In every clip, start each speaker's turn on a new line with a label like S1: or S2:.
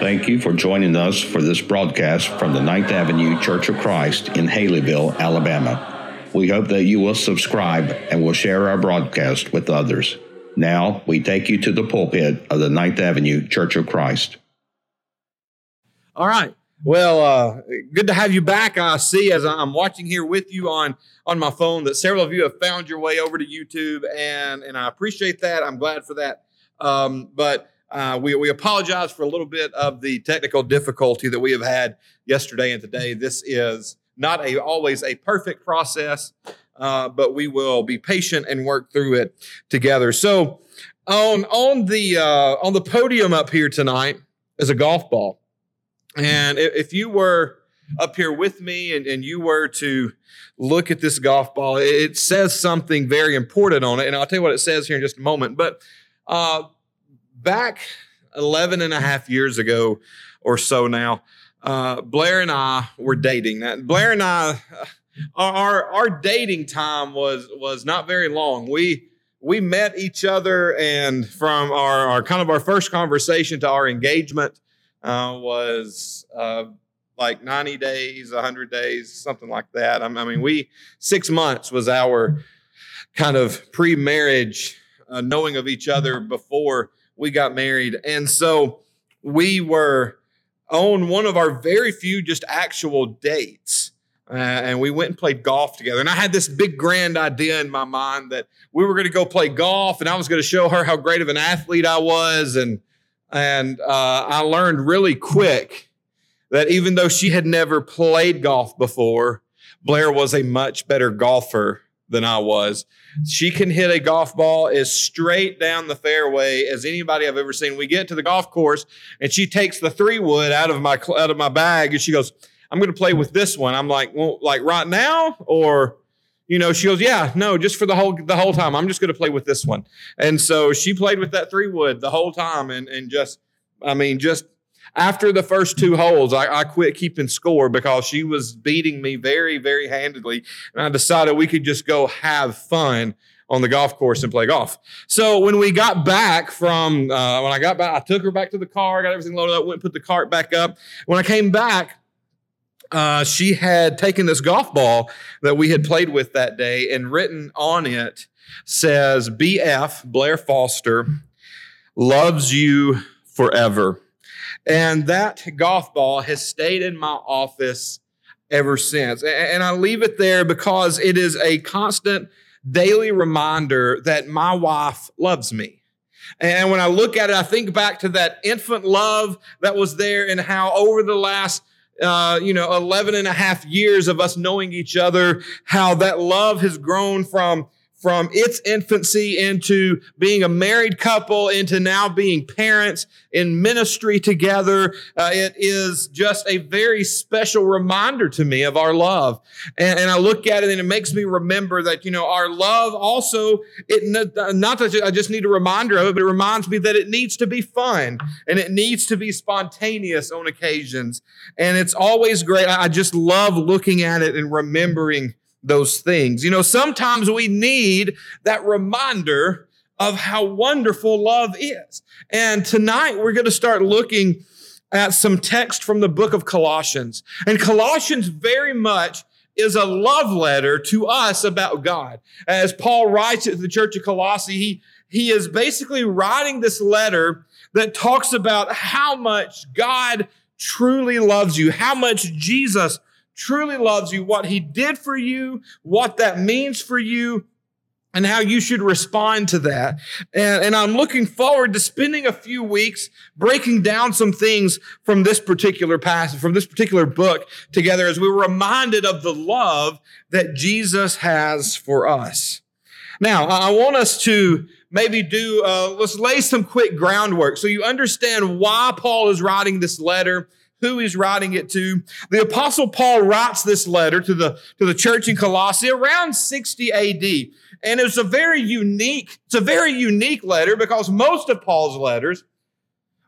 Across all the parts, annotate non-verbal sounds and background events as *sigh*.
S1: Thank you for joining us for this broadcast from the Ninth Avenue Church of Christ in Haleyville, Alabama. We hope that you will subscribe and will share our broadcast with others. Now, we take you to the pulpit of the Ninth Avenue Church of Christ.
S2: All right. Well, uh, good to have you back. I see as I'm watching here with you on on my phone that several of you have found your way over to YouTube, and and I appreciate that. I'm glad for that. Um, but uh, we we apologize for a little bit of the technical difficulty that we have had yesterday and today. This is not a always a perfect process, uh, but we will be patient and work through it together. So on on the uh, on the podium up here tonight is a golf ball. And if you were up here with me and, and you were to look at this golf ball, it says something very important on it. And I'll tell you what it says here in just a moment. But uh, back 11 and a half years ago or so now, uh, Blair and I were dating. That Blair and I, uh, our our dating time was was not very long. We we met each other, and from our, our kind of our first conversation to our engagement, uh, was uh, like 90 days, 100 days, something like that. I mean, we, six months was our kind of pre marriage uh, knowing of each other before we got married. And so we were on one of our very few just actual dates. Uh, and we went and played golf together. And I had this big grand idea in my mind that we were going to go play golf and I was going to show her how great of an athlete I was. And and uh, I learned really quick that even though she had never played golf before, Blair was a much better golfer than I was. She can hit a golf ball as straight down the fairway as anybody I've ever seen. We get to the golf course and she takes the three wood out of my out of my bag and she goes, "I'm going to play with this one." I'm like, "Well, like right now or you know, she goes, yeah, no, just for the whole the whole time. I'm just going to play with this one. And so she played with that three wood the whole time, and and just, I mean, just after the first two holes, I, I quit keeping score because she was beating me very, very handedly, and I decided we could just go have fun on the golf course and play golf. So when we got back from uh, when I got back, I took her back to the car, got everything loaded up, went and put the cart back up. When I came back uh, she had taken this golf ball that we had played with that day and written on it says, BF, Blair Foster, loves you forever. And that golf ball has stayed in my office ever since. And I leave it there because it is a constant daily reminder that my wife loves me. And when I look at it, I think back to that infant love that was there and how over the last uh, you know, 11 and a half years of us knowing each other, how that love has grown from from its infancy into being a married couple into now being parents in ministry together. Uh, it is just a very special reminder to me of our love. And, and, I look at it and it makes me remember that, you know, our love also, it not that I just need a reminder of it, but it reminds me that it needs to be fun and it needs to be spontaneous on occasions. And it's always great. I just love looking at it and remembering those things. You know, sometimes we need that reminder of how wonderful love is. And tonight we're going to start looking at some text from the book of Colossians. And Colossians very much is a love letter to us about God. As Paul writes at the church of Colossae, he, he is basically writing this letter that talks about how much God truly loves you, how much Jesus truly loves you, what he did for you, what that means for you, and how you should respond to that. And, and, I'm looking forward to spending a few weeks breaking down some things from this particular passage, from this particular book together as we were reminded of the love that Jesus has for us. Now, I want us to maybe do, uh, let's lay some quick groundwork so you understand why Paul is writing this letter who he's writing it to. The apostle Paul writes this letter to the, to the church in Colossae around 60 AD. And it's a very unique, it's a very unique letter because most of Paul's letters,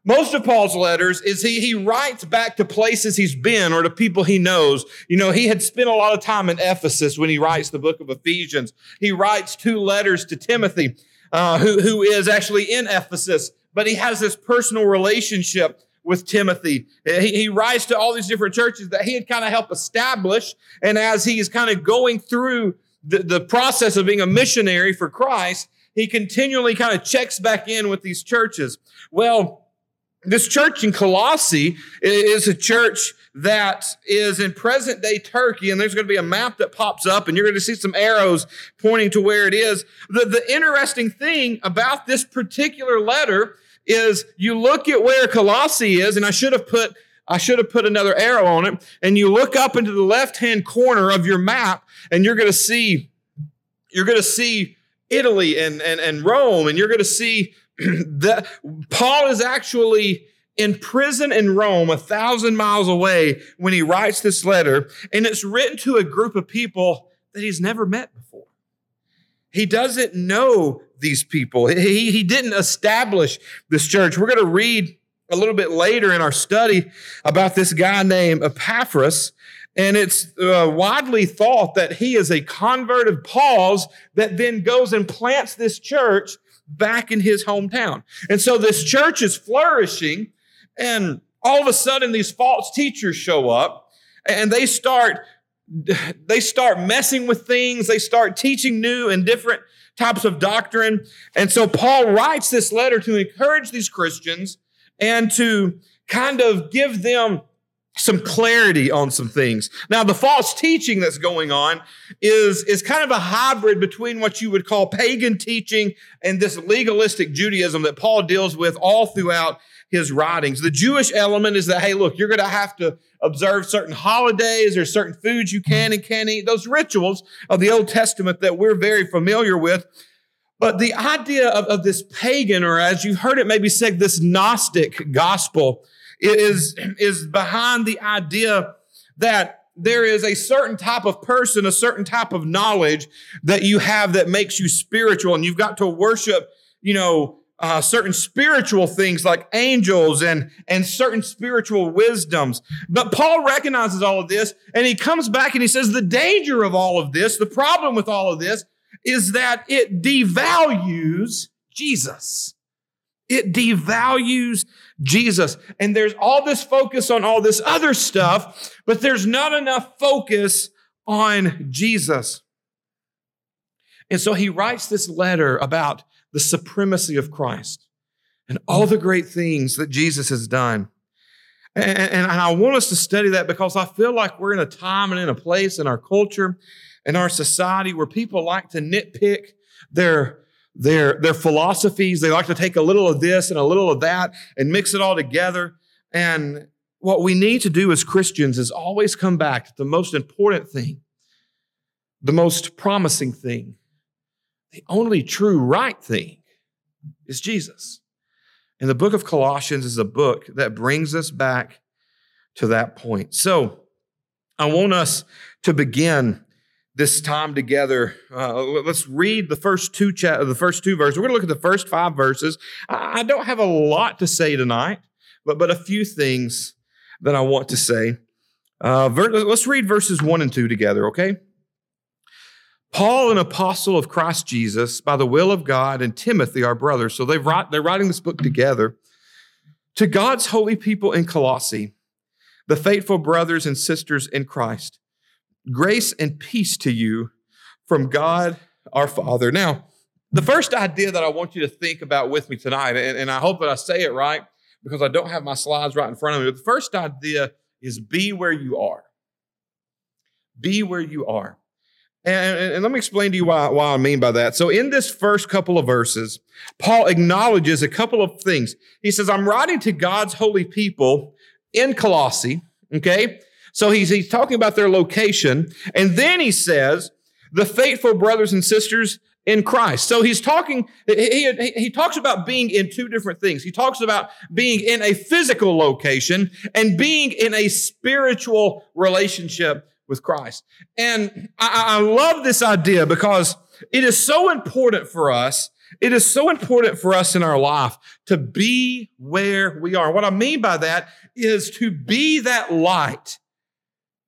S2: most of Paul's letters is he, he writes back to places he's been or to people he knows. You know, he had spent a lot of time in Ephesus when he writes the book of Ephesians. He writes two letters to Timothy, uh, who, who is actually in Ephesus, but he has this personal relationship with Timothy. He, he writes to all these different churches that he had kind of helped establish. And as he's kind of going through the, the process of being a missionary for Christ, he continually kind of checks back in with these churches. Well, this church in Colossae is a church that is in present day Turkey, and there's going to be a map that pops up, and you're going to see some arrows pointing to where it is. The, the interesting thing about this particular letter is you look at where Colossae is, and I should have put I should have put another arrow on it, and you look up into the left hand corner of your map, and you're going to see you're going to see Italy and, and, and Rome, and you're going to see *clears throat* that Paul is actually in prison in Rome, a thousand miles away, when he writes this letter, and it's written to a group of people that he's never met before. He doesn't know these people. He, he didn't establish this church. We're going to read a little bit later in our study about this guy named Epaphras. And it's uh, widely thought that he is a convert of Paul's that then goes and plants this church back in his hometown. And so this church is flourishing, and all of a sudden these false teachers show up and they start they start messing with things, they start teaching new and different types of doctrine. And so Paul writes this letter to encourage these Christians and to kind of give them some clarity on some things. Now, the false teaching that's going on is, is kind of a hybrid between what you would call pagan teaching and this legalistic Judaism that Paul deals with all throughout his writings. The Jewish element is that, hey, look, you're going to have to observe certain holidays or certain foods you can and can't eat, those rituals of the Old Testament that we're very familiar with. But the idea of, of this pagan, or as you heard it maybe said, this Gnostic gospel, is, is behind the idea that there is a certain type of person, a certain type of knowledge that you have that makes you spiritual, and you've got to worship, you know, uh, certain spiritual things like angels and, and certain spiritual wisdoms. But Paul recognizes all of this and he comes back and he says the danger of all of this, the problem with all of this is that it devalues Jesus. It devalues Jesus. And there's all this focus on all this other stuff, but there's not enough focus on Jesus. And so he writes this letter about the supremacy of Christ and all the great things that Jesus has done. And, and, I want us to study that because I feel like we're in a time and in a place in our culture and our society where people like to nitpick their their, their philosophies. They like to take a little of this and a little of that and mix it all together. And what we need to do as Christians is always come back to the most important thing, the most promising thing, the only true right thing is Jesus. And the book of Colossians is a book that brings us back to that point. So I want us to begin this time together. Uh, let's read the first two cha- the first two verses. We're going to look at the first five verses. I don't have a lot to say tonight, but but a few things that I want to say. Uh, ver- let's read verses one and two together, okay? Paul, an apostle of Christ Jesus, by the will of God, and Timothy, our brother. So they write, they're writing this book together. To God's holy people in Colossae, the faithful brothers and sisters in Christ. Grace and peace to you from God our Father. Now, the first idea that I want you to think about with me tonight, and, and, I hope that I say it right because I don't have my slides right in front of me. But the first idea is be where you are. Be where you are. And, and, let me explain to you why, why I mean by that. So, in this first couple of verses, Paul acknowledges a couple of things. He says, I'm writing to God's holy people in Colossae, okay? So he's, he's talking about their location. And then he says, the faithful brothers and sisters in Christ. So he's talking, he, he, he, talks about being in two different things. He talks about being in a physical location and being in a spiritual relationship with Christ. And I, I love this idea because it is so important for us. It is so important for us in our life to be where we are. What I mean by that is to be that light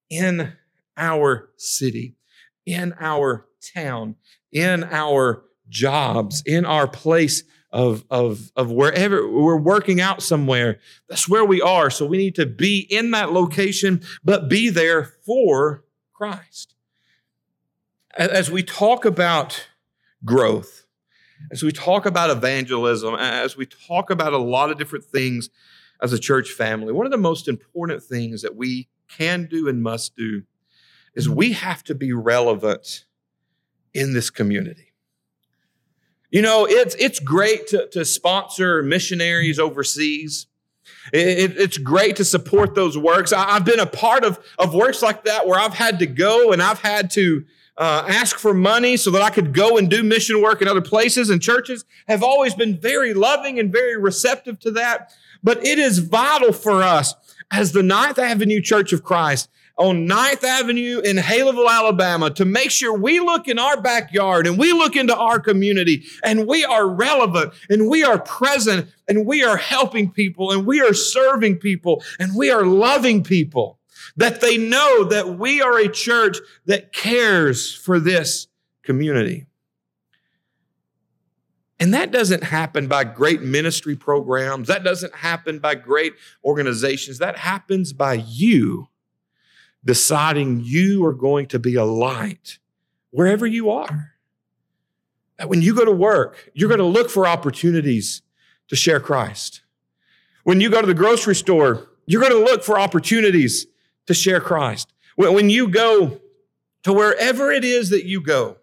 S2: in our city, in our town, in our jobs, in our place of, of, of wherever we're working out somewhere. That's where we are. So we need to be in that location, but be there for Christ. As we talk about growth, as we talk about evangelism, as we talk about a lot of different things as a church family, one of the most important things that we can do and must do is we have to be relevant in this community. You know, it's, it's great to, to sponsor missionaries overseas. It, it's great to support those works. I, have been a part of, of works like that where I've had to go and I've had to uh, ask for money so that I could go and do mission work in other places and churches have always been very loving and very receptive to that. But it is vital for us as the Ninth Avenue Church of Christ on 9th Avenue in Haleyville, Alabama, to make sure we look in our backyard and we look into our community and we are relevant and we are present and we are helping people and we are serving people and we are loving people. That they know that we are a church that cares for this community. And that doesn't happen by great ministry programs. That doesn't happen by great organizations. That happens by you deciding you are going to be a light wherever you are. That when you go to work, you're going to look for opportunities to share Christ. When you go to the grocery store, you're going to look for opportunities to share Christ. When you go to wherever it is that you go,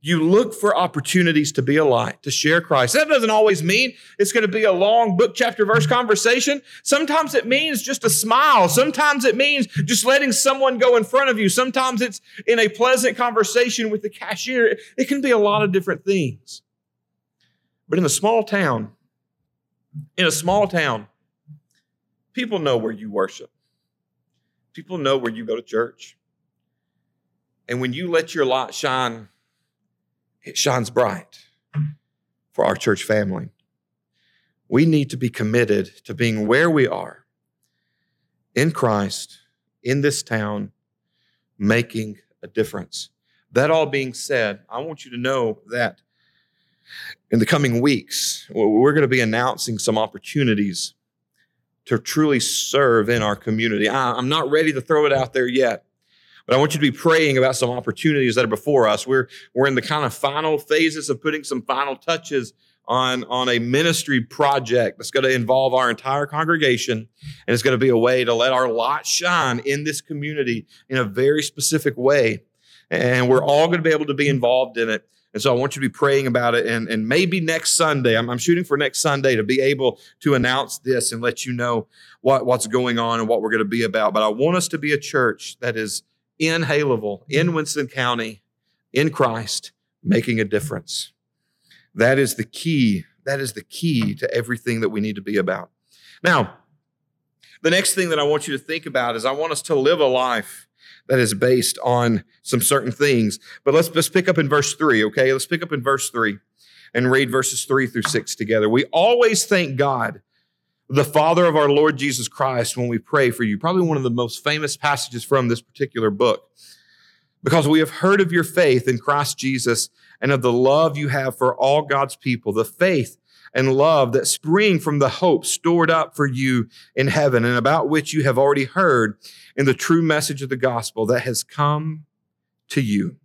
S2: you look for opportunities to be a light, to share Christ. That doesn't always mean it's going to be a long book, chapter, verse conversation. Sometimes it means just a smile. Sometimes it means just letting someone go in front of you. Sometimes it's in a pleasant conversation with the cashier. It can be a lot of different things. But in a small town, in a small town, people know where you worship. People know where you go to church. And when you let your light shine, it shines bright for our church family. We need to be committed to being where we are in Christ, in this town, making a difference. That all being said, I want you to know that in the coming weeks, we're going to be announcing some opportunities to truly serve in our community. I'm not ready to throw it out there yet. But I want you to be praying about some opportunities that are before us. We're, we're in the kind of final phases of putting some final touches on, on a ministry project that's going to involve our entire congregation. And it's going to be a way to let our light shine in this community in a very specific way. And we're all going to be able to be involved in it. And so I want you to be praying about it. And, and maybe next Sunday, I'm, I'm, shooting for next Sunday to be able to announce this and let you know what, what's going on and what we're going to be about. But I want us to be a church that is in Haleyville, in Winston County, in Christ, making a difference. That is the key. That is the key to everything that we need to be about. Now, the next thing that I want you to think about is I want us to live a life that is based on some certain things. But let's let's pick up in verse 3, okay? Let's pick up in verse 3 and read verses 3 through 6 together. We always thank God the Father of our Lord Jesus Christ when we pray for you. Probably one of the most famous passages from this particular book. Because we have heard of your faith in Christ Jesus and of the love you have for all God's people, the faith and love that spring from the hope stored up for you in heaven and about which you have already heard in the true message of the gospel that has come to you.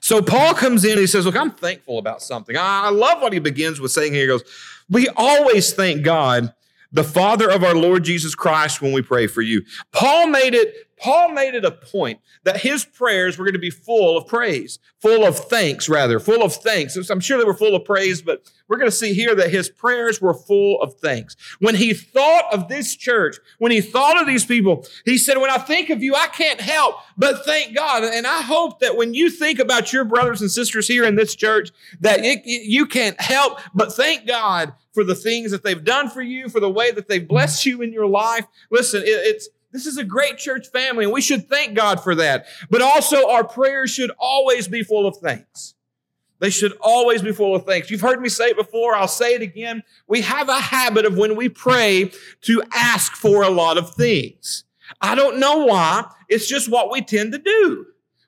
S2: So Paul comes in and he says, Look, I'm thankful about something. I love what he begins with saying here. He goes, We always thank God, the Father of our Lord Jesus Christ, when we pray for you. Paul made it Paul made it a point that his prayers were going to be full of praise, full of thanks, rather, full of thanks. I'm sure they were full of praise, but we're going to see here that his prayers were full of thanks. When he thought of this church, when he thought of these people, he said, When I think of you, I can't help but thank God. And I hope that when you think about your brothers and sisters here in this church, that it, you can't help but thank God for the things that they've done for you, for the way that they've blessed you in your life. Listen, it, it's this is a great church family, and we should thank God for that. But also, our prayers should always be full of thanks. They should always be full of thanks. You've heard me say it before, I'll say it again. We have a habit of when we pray to ask for a lot of things. I don't know why, it's just what we tend to do.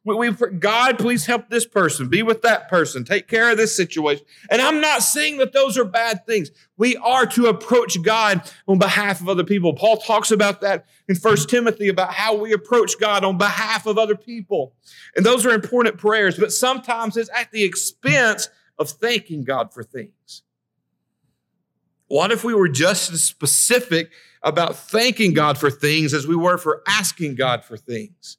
S2: We, we God, please help this person, be with that person, take care of this situation. And I'm not saying that those are bad things. We are to approach God on behalf of other people. Paul talks about that in First Timothy about how we approach God on behalf of other people. And those are important prayers, but sometimes it's at the expense of thanking God for things. What if we were just as specific about thanking God for things as we were for asking God for things?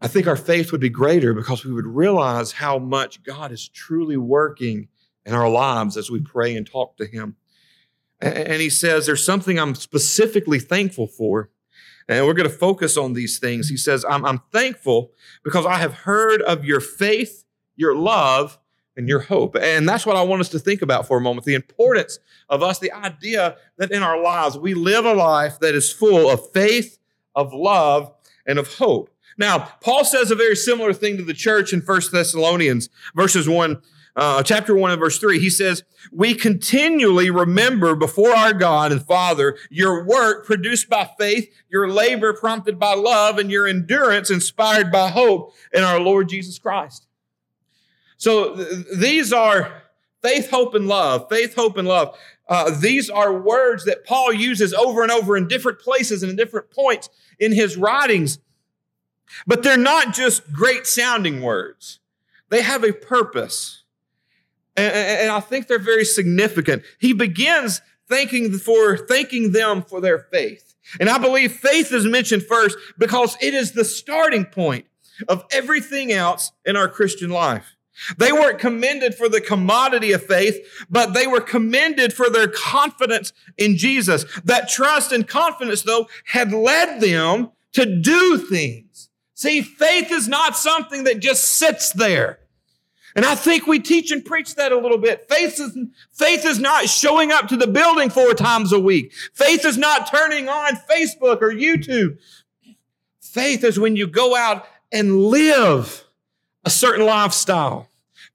S2: I think our faith would be greater because we would realize how much God is truly working in our lives as we pray and talk to Him. And He says, There's something I'm specifically thankful for. And we're going to focus on these things. He says, I'm, I'm thankful because I have heard of your faith, your love, and your hope. And that's what I want us to think about for a moment the importance of us, the idea that in our lives we live a life that is full of faith, of love, and of hope. Now, Paul says a very similar thing to the church in First Thessalonians, verses 1, uh, chapter 1 and verse 3. He says, We continually remember before our God and Father your work produced by faith, your labor prompted by love, and your endurance inspired by hope in our Lord Jesus Christ. So th- these are faith, hope, and love. Faith, hope, and love. Uh, these are words that Paul uses over and over in different places and in different points in his writings. But they're not just great sounding words, they have a purpose. And, I think they're very significant. He begins thanking for thanking them for their faith. And I believe faith is mentioned first because it is the starting point of everything else in our Christian life. They weren't commended for the commodity of faith, but they were commended for their confidence in Jesus. That trust and confidence, though, had led them to do things. See, faith is not something that just sits there. And I think we teach and preach that a little bit. Faith is, faith is not showing up to the building four times a week. Faith is not turning on Facebook or YouTube. Faith is when you go out and live a certain lifestyle.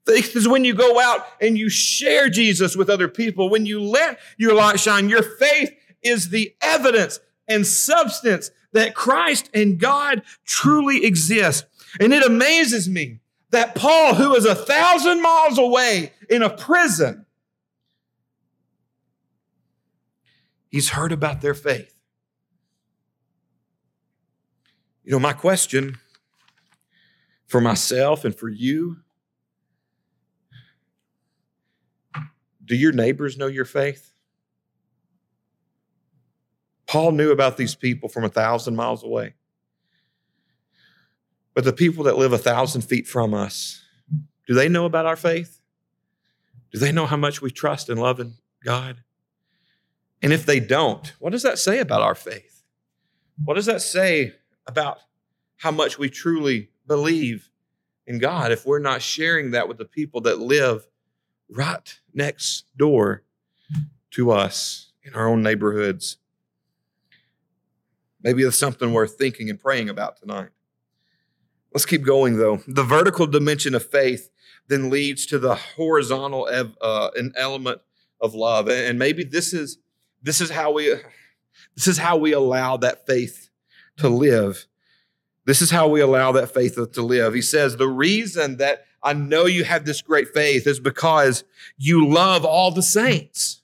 S2: Faith is when you go out and you share Jesus with other people. When you let your light shine, your faith is the evidence and substance that Christ and God truly exist. And it amazes me that Paul, who is a thousand miles away in a prison, he's heard about their faith. You know, my question for myself and for you do your neighbors know your faith? Paul knew about these people from a thousand miles away. But the people that live a thousand feet from us, do they know about our faith? Do they know how much we trust and love in God? And if they don't, what does that say about our faith? What does that say about how much we truly believe in God if we're not sharing that with the people that live right next door to us in our own neighborhoods? Maybe it's something worth thinking and praying about tonight. Let's keep going though. The vertical dimension of faith then leads to the horizontal ev- uh, an element of love, and maybe this is this is how we this is how we allow that faith to live. This is how we allow that faith to live. He says the reason that I know you have this great faith is because you love all the saints.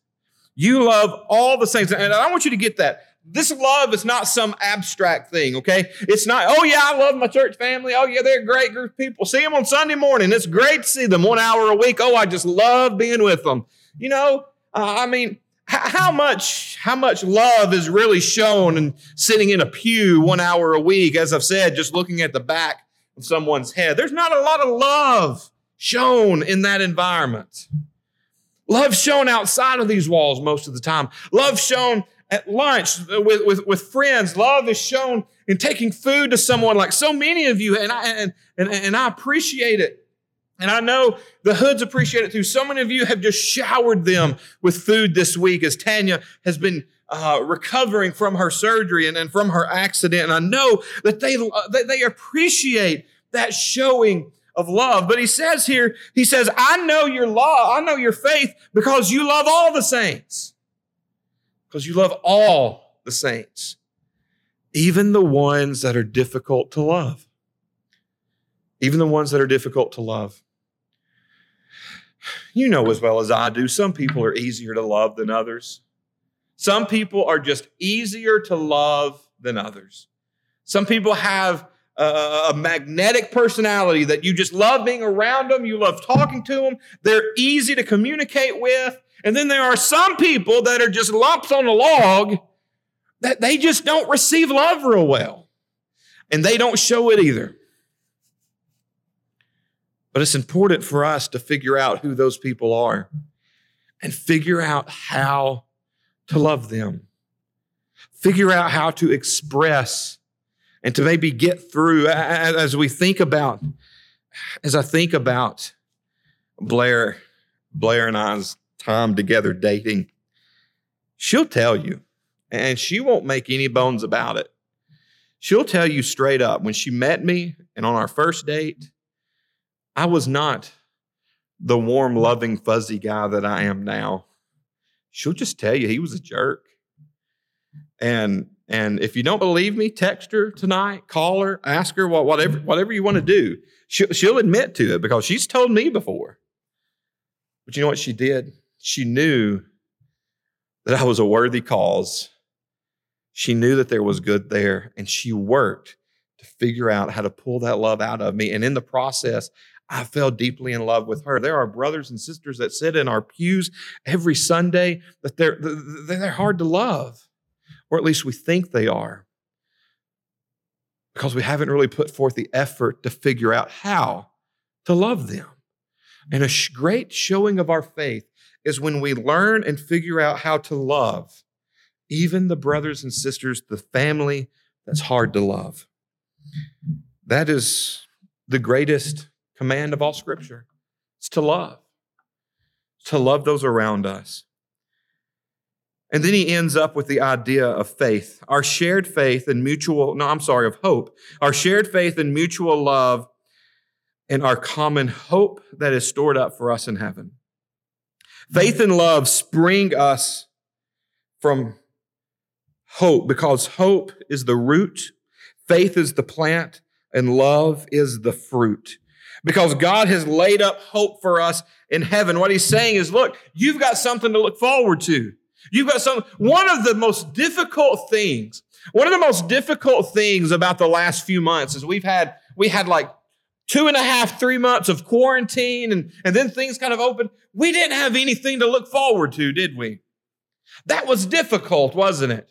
S2: You love all the saints, and I want you to get that this love is not some abstract thing, okay? It's not, oh yeah, I love my church family. Oh yeah, they're a great group of people. See them on Sunday morning. It's great to see them one hour a week. Oh, I just love being with them. You know, uh, I mean, how much how much love is really shown and sitting in a pew one hour a week as i've said just looking at the back of someone's head there's not a lot of love shown in that environment love shown outside of these walls most of the time love shown at lunch with, with, with friends. Love is shown in taking food to someone like so many of you, and I, and, and, and I appreciate it. And I know the hoods appreciate it too. So many of you have just showered them with food this week as Tanya has been uh, recovering from her surgery and, and from her accident. And I know that they, that they appreciate that showing of love. But he says here, he says, I know your law, I know your faith because you love all the saints because you love all the saints, even the ones that are difficult to love. even the ones that are difficult to love. You know as well as I do, some people are easier to love than others. Some people are just easier to love than others. Some people have a, magnetic personality that you just love being around them, you love talking to them, they're easy to communicate with. And then there are some people that are just lumps on a log that they just don't receive love real well. And they don't show it either. But it's important for us to figure out who those people are and figure out how to love them. Figure out how to express and to maybe get through as we think about, as I think about Blair, Blair and I's time together dating, she'll tell you, and she won't make any bones about it. She'll tell you straight up when she met me and on our first date, I was not the warm, loving, fuzzy guy that I am now. She'll just tell you he was a jerk. And and if you don't believe me, text her tonight, call her, ask her what, whatever whatever you want to do. She'll, she'll admit to it because she's told me before. But you know what she did? She knew that I was a worthy cause. She knew that there was good there, and she worked to figure out how to pull that love out of me. And in the process, I fell deeply in love with her. There are brothers and sisters that sit in our pews every Sunday that they're, they're hard to love, or at least we think they are, because we haven't really put forth the effort to figure out how to love them. And a great showing of our faith is when we learn and figure out how to love even the brothers and sisters, the family that's hard to love. That is the greatest command of all scripture. It's to love, to love those around us. And then he ends up with the idea of faith, our shared faith and mutual, no, I'm sorry, of hope, our shared faith and mutual love, and our common hope that is stored up for us in heaven. Faith and love spring us from hope because hope is the root, faith is the plant, and love is the fruit because God has laid up hope for us in heaven. What he's saying is, look, you've got something to look forward to. You've got some, one of the most difficult things, one of the most difficult things about the last few months is we've had, we had like two and a half, three months of quarantine and, and then things kind of opened. We didn't have anything to look forward to, did we? That was difficult, wasn't it?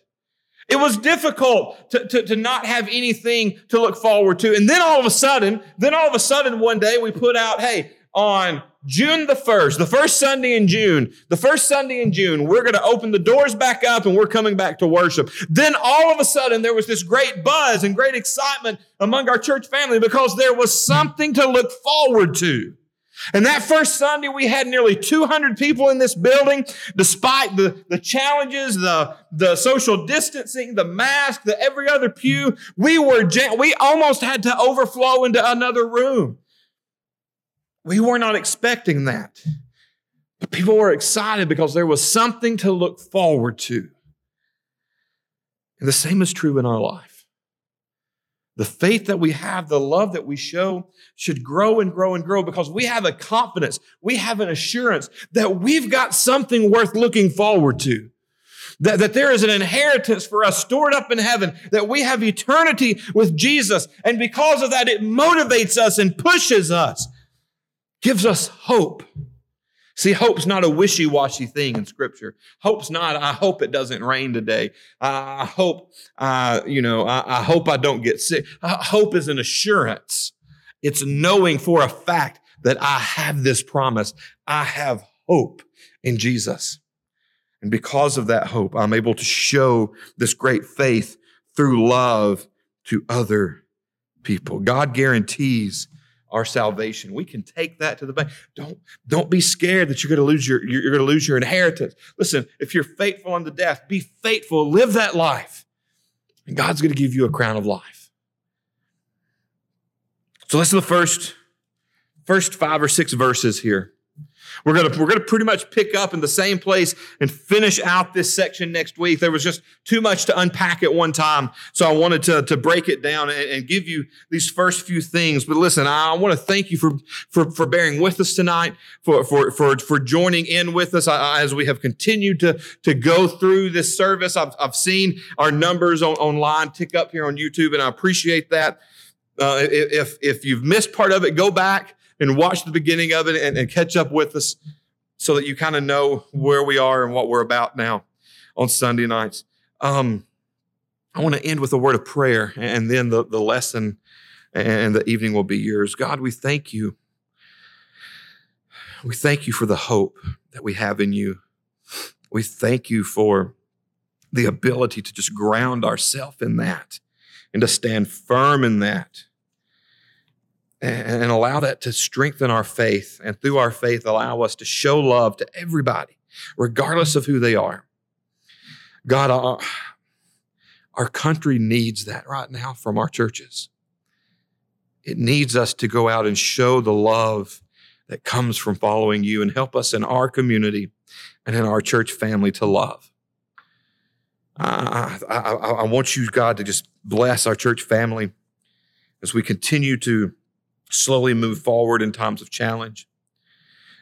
S2: It was difficult to, to, to, not have anything to look forward to. And then all of a sudden, then all of a sudden one day we put out, hey, on June the 1st, the first Sunday in June, the first Sunday in June, we're going to open the doors back up and we're coming back to worship. Then all of a sudden there was this great buzz and great excitement among our church family because there was something to look forward to. And that first Sunday, we had nearly 200 people in this building, despite the, the challenges, the, the social distancing, the mask, the every other pew. We were, we almost had to overflow into another room. We were not expecting that. But people were excited because there was something to look forward to. And the same is true in our life. The faith that we have, the love that we show should grow and grow and grow because we have a confidence, we have an assurance that we've got something worth looking forward to. That, that there is an inheritance for us stored up in heaven, that we have eternity with Jesus. And because of that, it motivates us and pushes us, gives us hope. See, hope's not a wishy washy thing in Scripture. Hope's not, I hope it doesn't rain today. I hope, uh, you know, I, I hope I don't get sick. Uh, hope is an assurance. It's knowing for a fact that I have this promise. I have hope in Jesus. And because of that hope, I'm able to show this great faith through love to other people. God guarantees our salvation. We can take that to the bank. Don't, don't be scared that you're going to lose your, you're going to lose your inheritance. Listen, if you're faithful unto death, be faithful, live that life. And God's going to give you a crown of life. So listen to the first, first five or six verses here. We're gonna we're gonna pretty much pick up in the same place and finish out this section next week. There was just too much to unpack at one time, so I wanted to, to break it down and, and give you these first few things. But listen, I want to thank you for for for bearing with us tonight, for for for for joining in with us as we have continued to to go through this service. I've I've seen our numbers on, online tick up here on YouTube, and I appreciate that. Uh, if if you've missed part of it, go back and watch the beginning of it and, and catch up with us so that you kind of know where we are and what we're about now on Sunday nights. Um, I want to end with a word of prayer and then the, the lesson and the evening will be yours. God, we thank you. We thank you for the hope that we have in you. We thank you for the ability to just ground ourselves in that and to stand firm in that and allow that to strengthen our faith. And through our faith, allow us to show love to everybody, regardless of who they are. God, our, our country needs that right now from our churches. It needs us to go out and show the love that comes from following you and help us in our community and in our church family to love. I, I, I, want you, God, to just bless our church family as we continue to slowly move forward in times of challenge.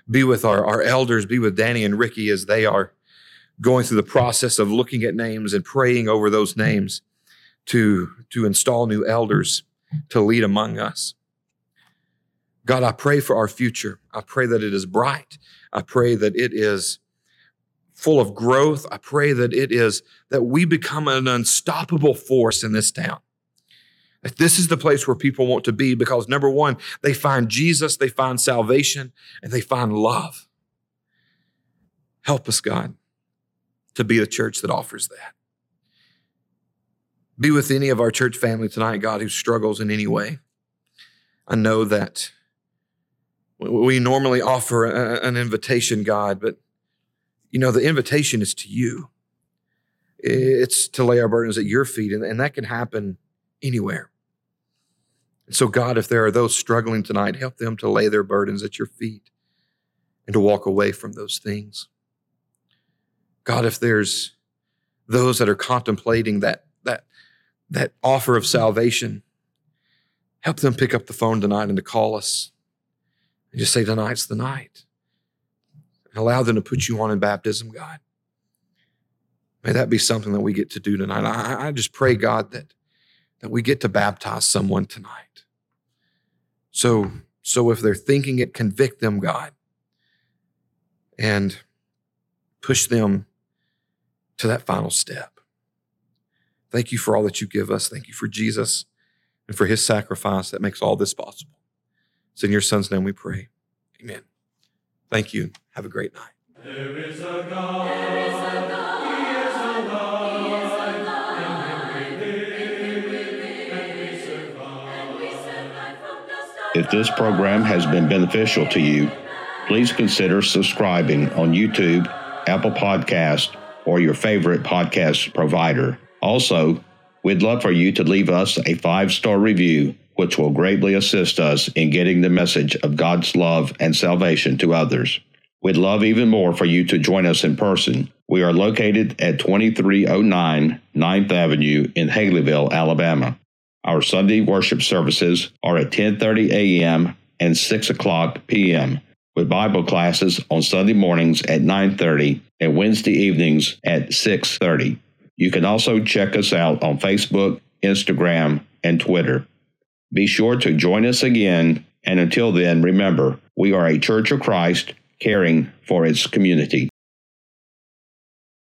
S2: Be with our, our elders, be with Danny and Ricky as they are going through the process of looking at names and praying over those names to, to install new elders to lead among us. God, I pray for our future. I pray that it is bright. I pray that it is full of growth. I pray that it is that we become an unstoppable force in this town. This is the place where people want to be because number one, they find Jesus, they find salvation, and they find love. Help us, God, to be the church that offers that. Be with any of our church family tonight, God, who struggles in any way. I know that we normally offer an invitation, God, but you know, the invitation is to you. It's to lay our burdens at your feet, and, that can happen anywhere. And so, God, if there are those struggling tonight, help them to lay their burdens at your feet and to walk away from those things. God, if there's those that are contemplating that, that, that offer of salvation, help them pick up the phone tonight and to call us and just say, Tonight's the night. And allow them to put you on in baptism, God. May that be something that we get to do tonight. I, I just pray, God, that, that we get to baptize someone tonight. So, so if they're thinking it, convict them, God, and push them to that final step. Thank you for all that you give us. Thank you for Jesus and for his sacrifice that makes all this possible. It's in your son's name we pray. Amen. Thank you. Have a great night.
S1: If this program has been beneficial to you, please consider subscribing on YouTube, Apple Podcast, or your favorite podcast provider. Also, we'd love for you to leave us a five star review, which will greatly assist us in getting the message of God's love and salvation to others. We'd love even more for you to join us in person. We are located at 2309 9th Avenue in Haleyville, Alabama. Our Sunday worship services are at 10:30 a.m. and 6 o'clock p.m. with Bible classes on Sunday mornings at 9:30 and Wednesday evenings at 6:30. You can also check us out on Facebook, Instagram, and Twitter. Be sure to join us again, and until then, remember, we are a Church of Christ caring for its community.